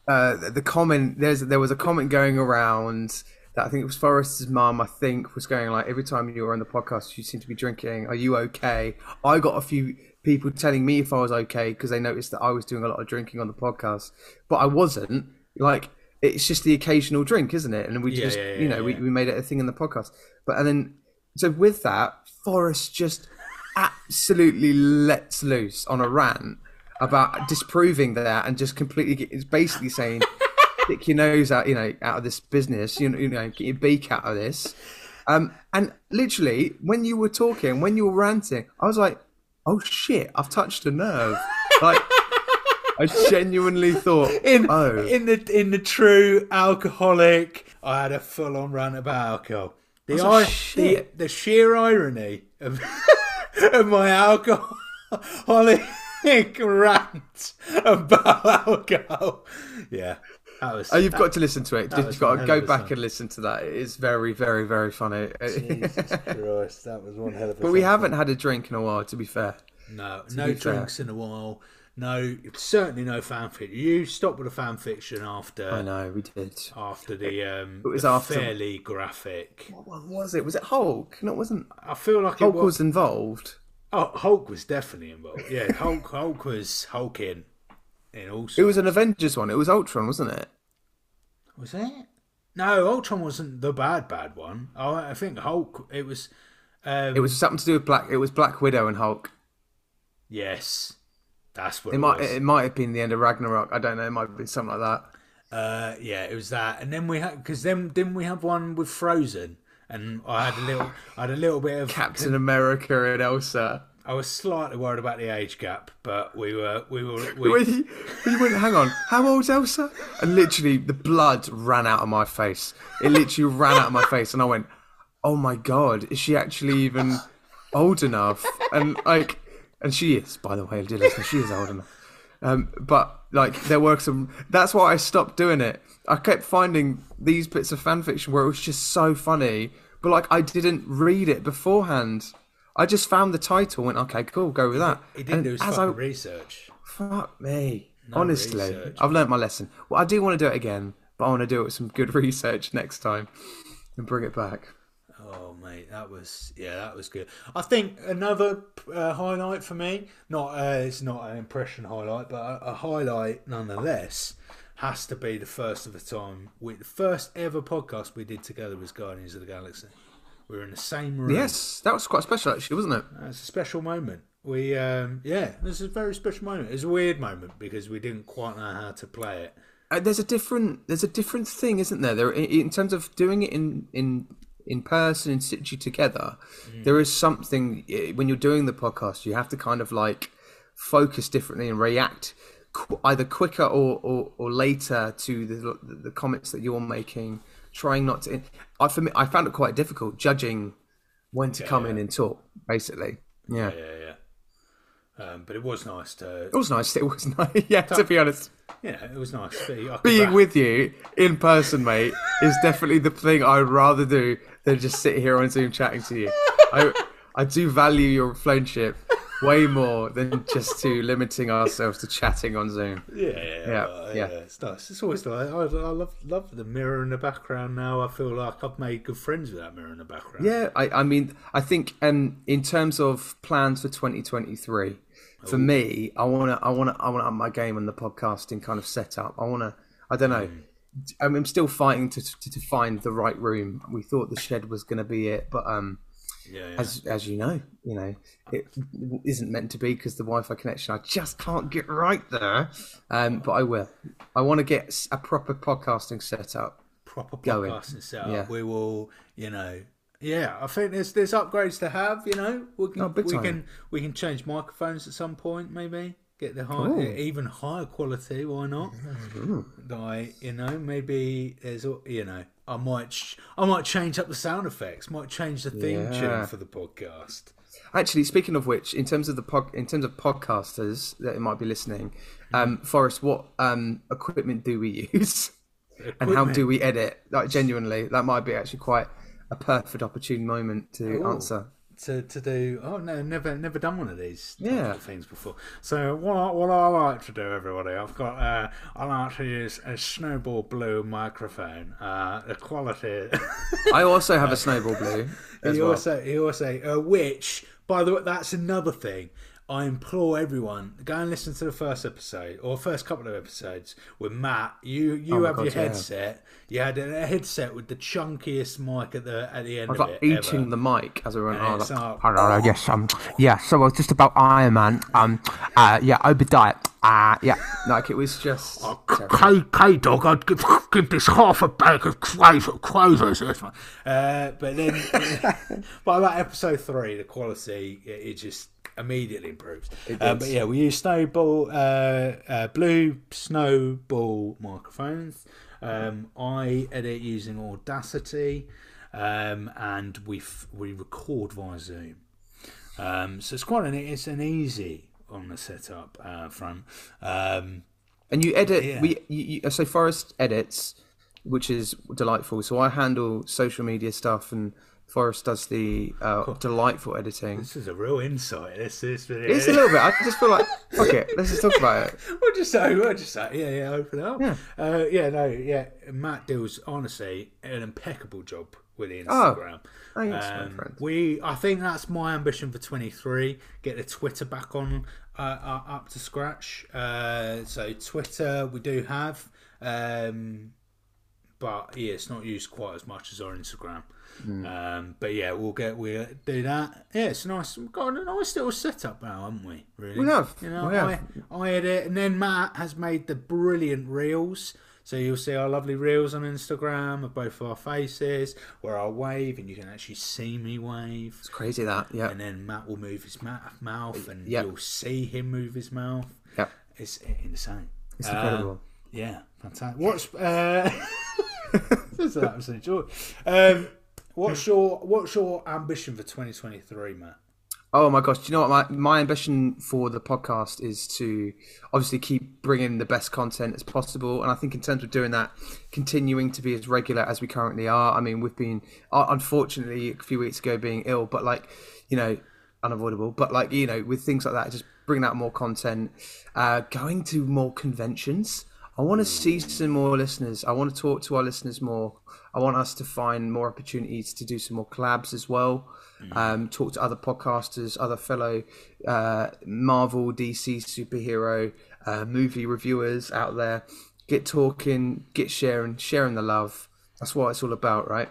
Uh, the- comment there's there was a comment going around that I think it was Forest's mum. I think was going like every time you were on the podcast, you seem to be drinking. Are you okay? I got a few people telling me if I was okay because they noticed that I was doing a lot of drinking on the podcast, but I wasn't. Like it's just the occasional drink, isn't it? And we Yeah, just yeah, you know we, we made it a thing in the podcast. But and then so with that, Forest just absolutely lets loose on a rant about disproving that and just completely get, is basically saying stick your nose out you know out of this business you know, you know get your beak out of this um, and literally when you were talking when you were ranting i was like oh shit i've touched a nerve like i genuinely thought in oh in the in the true alcoholic. I had a full on rant about alcohol. The, like, the the sheer irony of, of my alcoholic rant about alcohol. Yeah, was. Oh, you've got to listen to it. You've got to go back song. and listen to that. It is very, very, very funny. Jesus Christ, that was one hell of a. but we haven't had a drink in a while, to be fair. No, be no fair. drinks in a while. No, certainly no fanfiction. You stopped with the fan fiction after I know we did. after the um, It was after- fairly graphic. What was it? Was it Hulk? No, it wasn't. I feel like Hulk it was was. involved. Oh, Hulk was definitely involved. Yeah, Hulk. Hulk was hulking in all. It was an Avengers one. It was Ultron, wasn't it? Was it? No, Ultron wasn't the bad bad one. Oh, I think Hulk. It was. Um, It was something to do with Black. It was Black Widow and Hulk. Yes, that's what It it, might. was. It might have been the end of Ragnarok. I don't know. It might have been something like that. Uh, yeah, it was that, and then we had because then didn't we have one with Frozen, and I had a little, I had a little bit of Captain America and Elsa. I was slightly worried about the age gap, but we were, we were, we, when you went, hang on, how old's Elsa? And literally, the blood ran out of my face. It literally ran out of my face, and I went, "Oh my god, is she actually even old enough?" And like, and she is, by the way, dear listener, she is old enough. Um, but like, there were some. That's why I stopped doing it. I kept finding these bits of fan fiction where it was just so funny, but like, I didn't read it beforehand. I just found the title, went, okay, cool, go with that. he didn't And do his as fucking I- research. Fuck me. Honestly, research. I've learnt my lesson. Well, I do want to do it again, but I want to do it with some good research next time and bring it back. Oh mate, that was yeah, that was good. I think another uh, highlight for me, not uh, it's not an impression highlight, but a, a highlight nonetheless, has to be the first of the time. We, the first ever podcast we did together was Guardians of the Galaxy. We were in the same room. Yes, that was quite special, actually, wasn't it? It's a special moment. We, um, yeah, this is a very special moment. It's a weird moment because we didn't quite know how to play it. Uh, there's a different, there's a different thing, isn't there? There, in, in terms of doing it in in in person, in situ together, there is something eh, when you're doing the podcast, you have to kind of like focus differently and react qu- either quicker or, or, or later to the, the comments that you're making. Trying not to, I for me, I found it quite difficult judging when to come in and talk. Basically, yeah. Yeah, yeah. Um, but it was nice to, It was nice. It was nice. Yeah, to be honest, yeah, it was nice. To be, I could being back- with you in person, mate, is definitely the thing I'd rather do than just sit here on Zoom chatting to you. I I do value your friendship way more than just to limiting ourselves to chatting on Zoom. Yeah, yeah, Yeah, uh, yeah. It's nice. It's always nice. I, I love love the mirror in the background. Now I feel like I've made good friends with that mirror in the background. Yeah, I, I mean, I think um, in terms of plans for 2023, for me, I want to, I want to, I want to up my game on the podcasting kind of setup. I want to, I don't know. Mean, I'm still fighting to, to to find the right room. We thought the shed was going to be it, but um, yeah, yeah. as as you know, you know, it isn't meant to be because the Wi-Fi connection I just can't get right there. Um, but I will. I want to get a proper podcasting setup. proper podcasting setup. Yeah. We will, you know. Yeah, I think there's there's upgrades to have. You know, we can Oh, we time. can we can change microphones at some point. Maybe get the high, Ooh. even higher quality. Why not? Like you know, maybe there's you know I might ch- I might change up the sound effects. Might change the theme Yeah. tune for the podcast. Actually, speaking of which, in terms of the pod, in terms of podcasters that might be listening, um, Forest, what um, equipment do we use, and how do we edit? Like genuinely, that might be actually quite a perfect opportune moment to Ooh. answer. To, to do oh no never never done one of these Yeah. of things before so what I, what I like to do everybody I've got uh, I like to use a snowball blue microphone uh, the quality I also have a snowball blue he well. also he also uh, which by the way that's another thing I implore everyone go and listen to the first episode or first couple of episodes with Matt. You you Oh have God, your yeah. headset. You had a headset with the chunkiest mic at the at the end I was of like it. eating ever. the mic as we went. Oh, like, Hello, yes, um, yeah. So I was just about Iron Man. Um, uh, yeah, Obadiah. Uh, yeah. like it was just. Oh. K, K dog, I'd give, give this half a bag of quaver, quavers. Uh, but then by about episode three, the quality it, it just immediately improves. Uh, but yeah, we use snowball, uh, uh, blue snowball microphones. Um, I edit using Audacity, um, and we f- we record via Zoom. Um, so it's quite an it's an easy on the setup uh, front. Um, And you edit. Yeah. We you, you, so Forest edits, which is delightful. So I handle social media stuff, and Forest does the uh, delightful editing. this is a real insight. This is It's a little bit. I just feel like fuck it. Let's just talk about it. We'll just say, we'll just say, yeah, yeah, open it up. Yeah, uh, yeah, no, yeah. Matt deals honestly an impeccable job with the Oh, Instagram. thanks, my Um, friend. We, I think that's my ambition for twenty three. Get the Twitter back on uh, uh, up to scratch. Uh, so Twitter we do have, um, but yeah, it's not used quite as much as our Instagram. Hmm. Um, but yeah, we'll get we'll do that. Yeah, it's nice. We've got a nice little setup now, haven't we? Really, We have, You know, we have. I, I edit, and then Matt has made the brilliant reels. So you'll see our lovely reels on Instagram of both our faces, where I wave, and you can actually see me wave. It's crazy that. Yeah. And then Matt will move his mouth, and Yeah. you'll see him move his mouth. Yeah. It's insane. It's incredible. yeah, fantastic. What's uh, this is an absolute joy. Um, what's your what's your ambition for 2023, Matt? Oh my gosh! Do you know what my my ambition for the podcast is to obviously keep bringing the best content as possible, and I think in terms of doing that, continuing to be as regular as we currently are. I mean, we've been unfortunately a few weeks ago being ill, but like you know, unavoidable. But like you know, with things like that, just bringing out more content, uh, going to more conventions. I want to see some more listeners. I want to talk to our listeners more. I want us to find more opportunities to do some more collabs as well. Um, talk to other podcasters, other fellow uh, Marvel, DC superhero, uh, movie reviewers out there. Get talking, get sharing, sharing the love. That's what it's all about, right?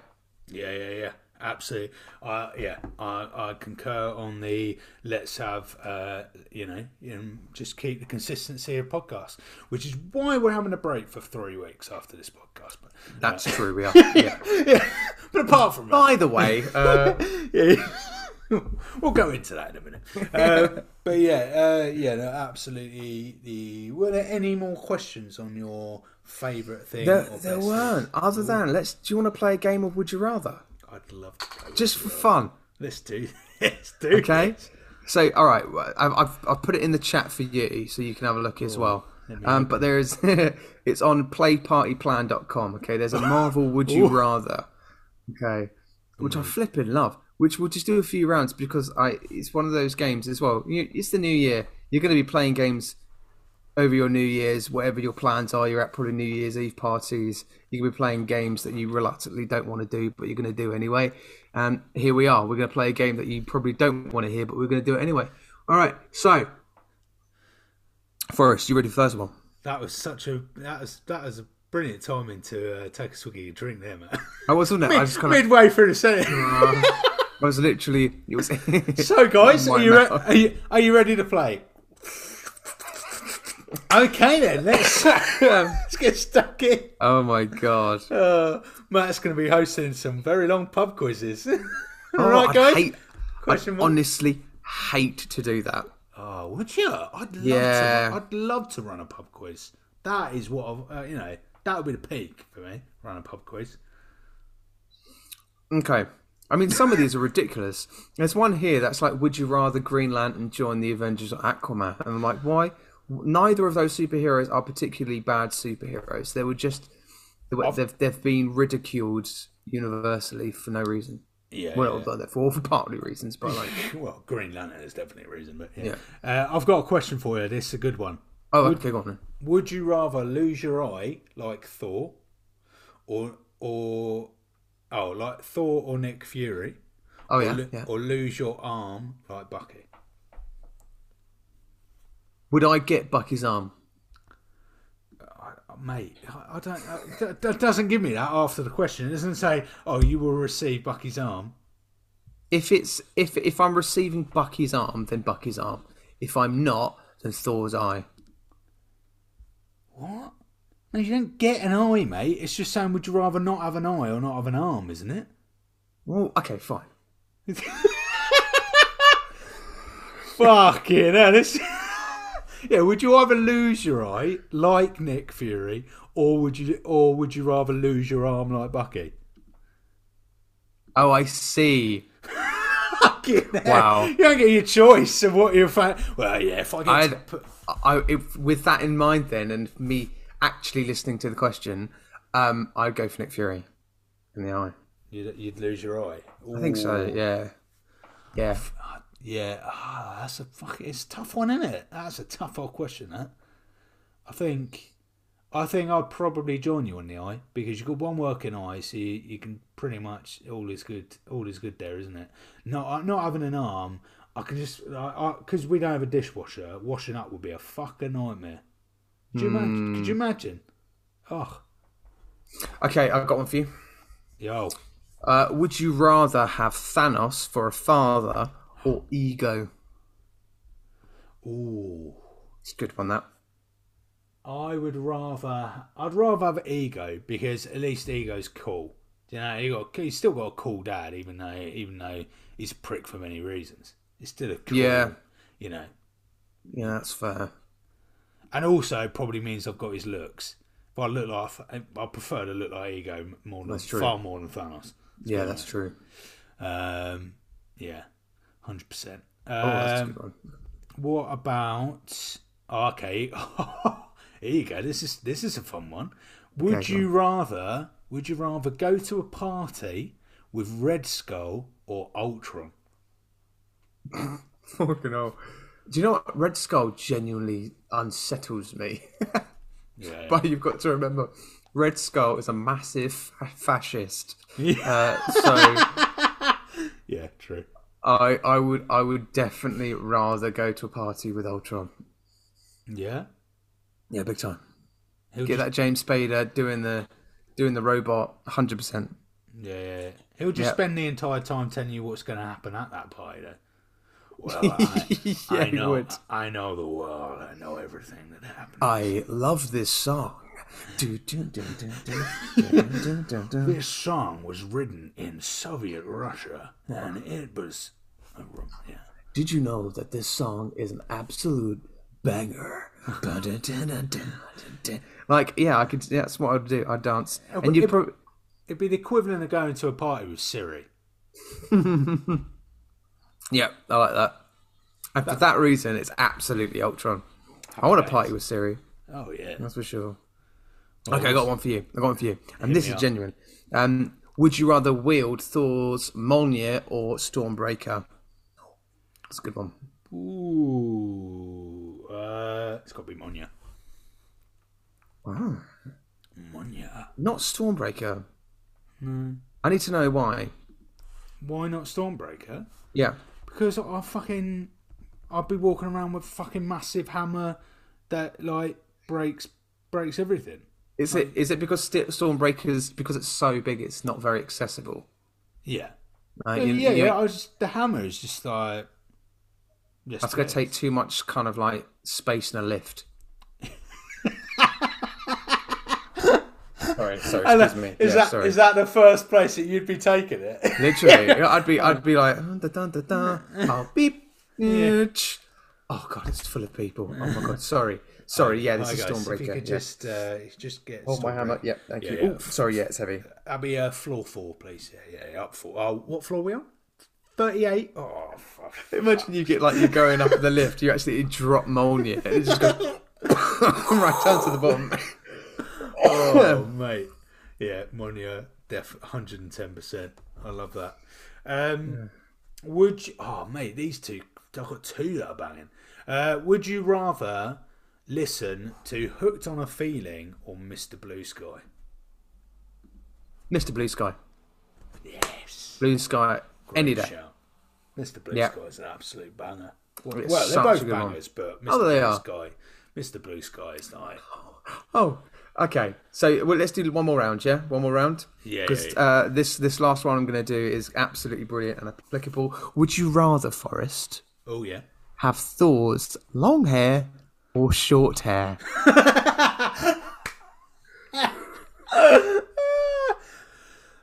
Yeah, yeah, yeah. Absolutely. Uh, yeah, I, I concur on the let's have, uh, you know, you know, just keep the consistency of podcast, which is why we're having a break for three weeks after this podcast. But That's true. We are. Yeah. yeah, but apart from that, By the way, uh, yeah, we'll go into that in a minute. Uh, but yeah, uh, yeah, no, absolutely. The were there any more questions on your favourite thing? there, or there weren't. thing? Other than let's. Do you want to play a game of Would You Rather? I'd love to. Play Just for fun. Let's do. Let's do. Okay. So, all right, I've, I've I've put it in the chat for you, so you can have a look as well. Um, but there is, it's on playpartyplan.com. Okay, there's a Marvel Would You Rather. Okay, which I flipping love. Which we'll just do a few rounds because I it's one of those games as well. You, it's the new year. You're going to be playing games over your New Year's, whatever your plans are. You're at probably New Year's Eve parties. You're going to be playing games that you reluctantly don't want to do, but you're going to do anyway. And here we are. We're going to play a game that you probably don't want to hear, but we're going to do it anyway. All right. So, Forest, you ready for the first one? That was such a that was that was a brilliant timing to uh, take a swig of your drink there, man. I wasn't it? I just kind of. Midway through the sentence. I was literally. It was. so, guys, are you, re- are you are you ready to play? Okay then, let's let's get stuck in. oh my god. Uh, Matt's going to be hosting some very long pub quizzes. All Oh, right, guys. hate- Question I mark? honestly hate to do that. Oh, would you? I'd love Yeah. to. I'd love to run a pub quiz. That is what I've, uh, you know. That would be the peak for me. Run a pub quiz. Okay. I mean, some of these are ridiculous. There's one here that's like, would you rather Green Lantern join the Avengers or Aquaman? And I'm like, why? Neither of those superheroes are particularly bad superheroes. They were just, they've, they've been ridiculed universally for no reason. Yeah. Well, they're for, for partly reasons, but like, Well, Green Lantern is definitely a reason, but yeah. Yeah. Uh, I've got a question for you. This is a good one. oh, okay, go on then. Would you rather lose your eye like Thor, or or oh like Thor or Nick Fury, Oh or, yeah, lo- yeah. or lose your arm like Bucky? Would I get Bucky's arm? mate. I, don't. Uh, that, that doesn't give me that after the question. It doesn't say, "Oh, you will receive Bucky's arm." If it's if if I'm receiving Bucky's arm, then Bucky's arm. If I'm not, then Thor's eye. What? No, you don't get an eye, mate. It's just saying, would you rather not have an eye or not have an arm, isn't it? Well, okay, fine. Fucking hell, this. Yeah, would you either lose your eye like Nick Fury, or would you, or would you rather lose your arm like Bucky? Oh, I see. Wow. You don't get your choice of what you're fan. Well, yeah, if I get I'd, put, I, if, with that in mind, then, and me actually listening to the question, um, I'd go for Nick Fury in the eye. you'd, you'd lose your eye. I think so. Ooh. Yeah, yeah. Yeah, ah, that's a fucking. It's a tough one, isn't it? That's a tough old question. That I think, I think I'd probably join you on the eye because you've got one working eye, so you, you can pretty much all is good. All is good there, isn't it? Not not having an arm, I can just because we don't have a dishwasher. Washing up would be a fucking nightmare. Could you imagine? Could you imagine? Oh, Okay, I've got one for you. yo, Uh, would you rather have Thanos for a father or Ego? ooh. It's a good one. That. I would rather I'd rather have ego because at least ego's cool. You know, he got he's still got a cool dad, even though even though he's a prick for many reasons. He's still a cool, Yeah. you know. Yeah, that's fair. And also probably means I've got his looks. If I look like I prefer to look like ego more than That's true. far more than Thanos. Yeah, that's true. Um, yeah, hundred percent. Oh, that's a Um, good one. What about? oh, okay, here you go. This is this is a fun one. Would Okay, you rather? Would you rather go to a party with Red Skull or Ultron? Fucking hell. Do you know what? Red Skull genuinely unsettles me. Yeah, but you've got to remember, Red Skull is a massive fa- fascist. Uh, so yeah, true. I, I would I would definitely rather go to a party with Ultron. Yeah, Yeah, big time. he'll Get just, that James Spader doing the doing the robot, hundred percent. yeah, yeah, yeah. he'll just Yeah. spend the entire time telling you what's going to happen at that party. Though. Well, I, Yeah, I know. I know the world. I know everything that happens. I love this song this song was written in Soviet Russia, and it was. Yeah. Did you know that this song is an absolute banger? like, yeah, I could. Yeah, that's what I'd do. I'd dance, yeah, and you it, pro- it'd be the equivalent of going to a party with Siri. yeah, I like that. And for that reason, it's absolutely Ultron. I want to party with Siri. Oh yeah, that's for sure. Okay, I got one for you. I got one for you, and this is up. genuine. Um, would you rather wield Thor's Mjolnir or Stormbreaker? That's a good one. Ooh, uh, it's got to be Monya. Wow. Monya. Not Stormbreaker. No. I need to know why. Why not Stormbreaker? Yeah. Because I fucking, I'd be walking around with fucking massive hammer that like breaks breaks everything. Is it is it because St- Stormbreaker's because it's so big, it's not very accessible? Yeah. Uh, yeah, you- yeah, you- yeah. I was just, the hammer is just like. Just That's going to take too much kind of like space in a lift. sorry, sorry, And excuse me. Is yeah, that sorry. is that the first place that you'd be taking it? Literally, I'd be, I'd be like, "Uh, da, da, da, da. oh beep, bitch. Oh god, it's full of people. Oh my god, sorry, sorry. Yeah, this Hi is guys, Stormbreaker. If you could yeah. just uh, just get. hold my hammer. Yep, thank Yeah, you. yeah. Oh, sorry, yeah, it's heavy. That'll be uh, floor four, please. Yeah, yeah, yeah, up four. Oh, what floor are we on? Thirty-eight. Oh, fuck. Imagine you get like you're going up the lift, you actually drop Mjolnir, and it just goes right down to the bottom. Oh, mate. Yeah, Monia, def, hundred and ten percent. I love that. Um, Would you? Oh, mate, these two. I've got two that are banging. Uh, would you rather listen to "Hooked on a Feeling" or "Mr. Blue Sky"? Mr. Blue Sky, Yes. Blue Sky, any day. Shout. Mr. Blue Yeah. Sky is an absolute banger. Well, It's they're both bangers, but Mr. Oh, Blue are. Sky, Mr. Blue Sky is like Oh, okay. So well, let's do one more round, yeah? One more round. Yeah, Because yeah, yeah. uh, this this last one I'm going to do is absolutely brilliant and applicable. Would you rather, Forest, oh yeah. have Thor's long hair or short hair?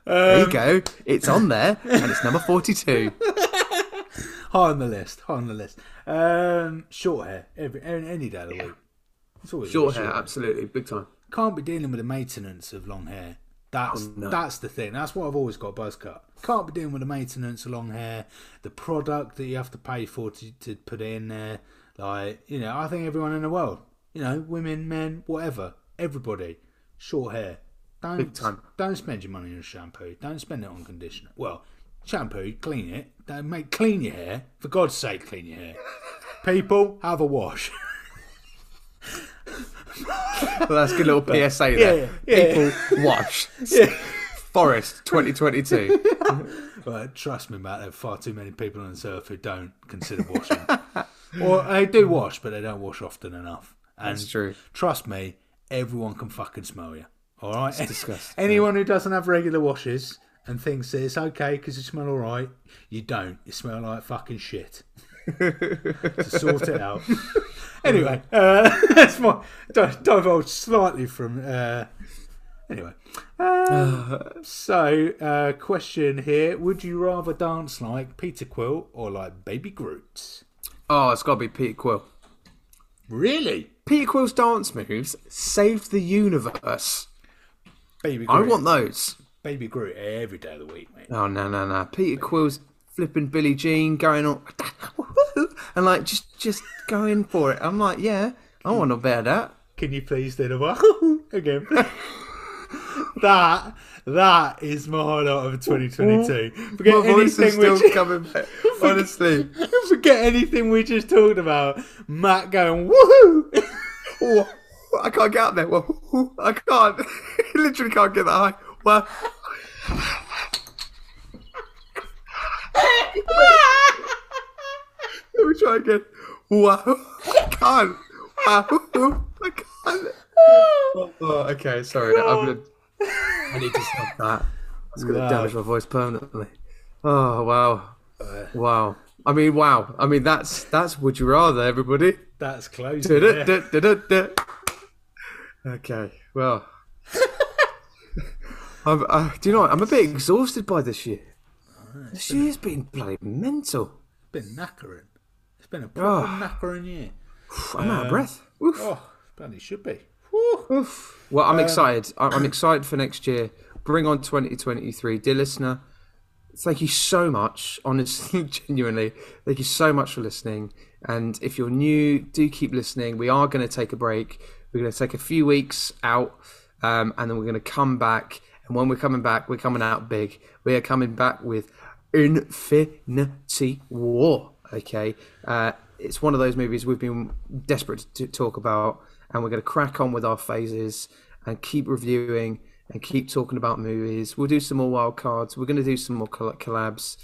there you go. It's on there, and it's number forty-two. High on the list. High on the list. Um, short hair every any, any day of the week. It's always Short short hair, absolutely, big time. Can't be dealing with the maintenance of long hair. That's Oh, no. that's the thing. That's what I've always got buzz cut. Can't be dealing with the maintenance of long hair, the product that you have to pay for to, to put it in there. Like you know, I think everyone in the world, you know, women, men, whatever, everybody, short hair. Don't don't spend your money on shampoo. Don't spend it on conditioner. Well, shampoo, clean it. Don't make clean your hair. For God's sake, clean your hair. People, have a wash. Well, that's a good little PSA there. Yeah, yeah. People wash. Yeah. Forest 2022. But trust me, Matt, there are far too many people on this earth who don't consider washing. Or they do wash, but they don't wash often enough. And That's true. Trust me, everyone can fucking smell you. All right? It's disgusting. Anyone who doesn't have regular washes and thinks that it's okay because you smell all right, you don't. You smell like fucking shit. to sort it out. anyway, uh, that's my di- divulge slightly from. Uh, anyway, um, so uh, question here: Would you rather dance like Peter Quill or like Baby Groot? Oh, it's got to be Peter Quill. Really, Peter Quill's dance moves saved the universe. Baby I want those. Baby Groot every day of the week, mate. Oh no no no! Peter Quill's flipping Billie Jean, going on and like just just going for it. I'm like, yeah, I want to bear that. Can you please do the one again? that that is my highlight of 2022. Forget My voice is anything still we coming back. Honestly, forget anything we just talked about. Matt going woohoo. Oh, I can't get up there. Well, I can't. Literally can't get that high. Well, let me try again. Wow, I can't. Wow, I can't. Oh, okay, sorry. I'm gonna. Oh. I need to stop that. It's gonna Wow. damage my voice permanently. Oh wow, uh, wow. I mean, wow. I mean, that's that's. Would you rather, everybody? That's close. Okay, well, I'm, uh, do you know what? I'm a bit exhausted by this year. This year's been bloody mental. It's been knackering. It's been a proper Oh. knackering year. I'm out of um, breath. Oof. Oh, bloody should be. Oof. Well, I'm excited. I- I'm excited for next year. Bring on 2023, dear listener. Thank you so much, honestly, genuinely. Thank you so much for listening. And if you're new, do keep listening. We are going to take a break. We're going to take a few weeks out, um, and then we're going to come back. And when we're coming back, we're coming out big. We are coming back with Infinity War. Okay, uh, it's one of those movies we've been desperate to talk about, and we're going to crack on with our phases and keep reviewing and keep talking about movies. We'll do some more wild cards. We're going to do some more collabs.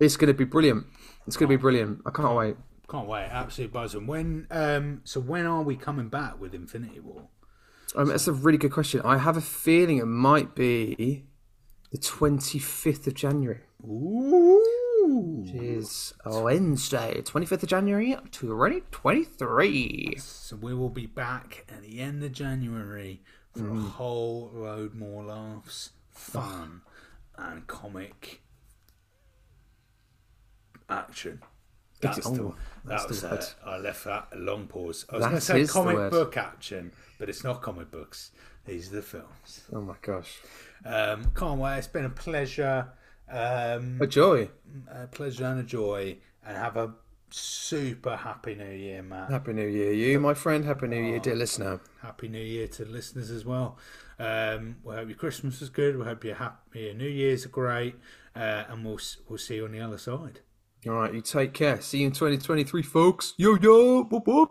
It's going to be brilliant. It's going to be brilliant. I can't wait. Can't wait. Absolute buzzing. When? Um. So when are we coming back with Infinity War? Um, that's a really good question. I have a feeling it might be the 25th of January. Ooh. Is Wednesday, 25th of January, 2023. So we will be back at the end of January for a whole load more laughs, fun, and comic action. That's the, that the was word. uh, I left that a long pause. I was going to say comic book action, but it's not comic books. These are the films. Oh my gosh. Um, can't wait. It's been a pleasure. Um, A joy. a pleasure and a joy, and have a super happy New Year, Matt. Happy New Year, you, my friend. Happy New Year, dear listener. Happy New Year to listeners as well. Um, we hope your Christmas is good. We hope your happy your New Year's are great, uh, and we'll we'll see you on the other side. All right, you take care. See you in 2023, folks. Yo, yo, whoop, whoop.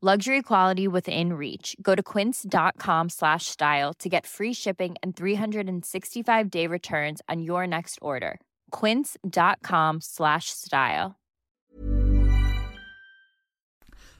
Luxury quality within reach. Go to quince.com slash style to get free shipping and 365 day returns on your next order. Quince.com slash style.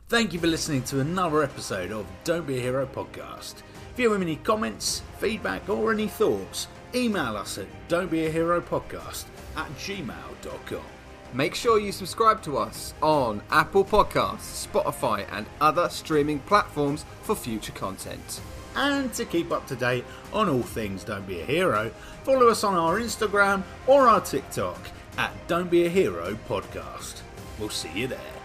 Thank you for listening to another episode of Don't Be a Hero podcast. If you have any comments, feedback, or any thoughts, email us at don'tbeaheropodcast at gmail.com. Make sure you subscribe to us on Apple Podcasts, Spotify, and other streaming platforms for future content. And to keep up to date on all things Don't Be a Hero, follow us on our Instagram or our TikTok at Don't Be a Hero podcast. We'll see you there.